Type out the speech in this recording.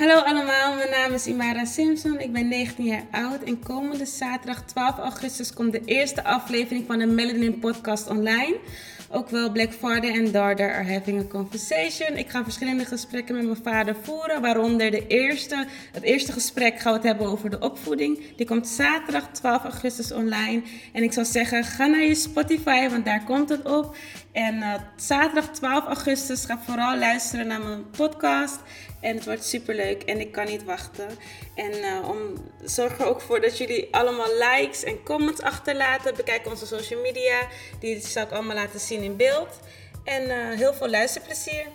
Hallo allemaal, mijn naam is Imara Simpson. Ik ben 19 jaar oud en komende zaterdag 12 augustus komt de eerste aflevering van de Melanin podcast online. Ook wel Black Father en Daughter are having a conversation. Ik ga verschillende gesprekken met mijn vader voeren, waaronder de eerste, het eerste gesprek gaan we het hebben over de opvoeding. Die komt zaterdag 12 augustus online. En ik zou zeggen, ga naar je Spotify, want daar komt het op. En uh, zaterdag 12 augustus ga vooral luisteren naar mijn podcast. En het wordt super leuk en ik kan niet wachten. En uh, om, zorg er ook voor dat jullie allemaal likes en comments achterlaten. Bekijk onze social media. Die zal ik allemaal laten zien in beeld. En uh, heel veel luisterplezier.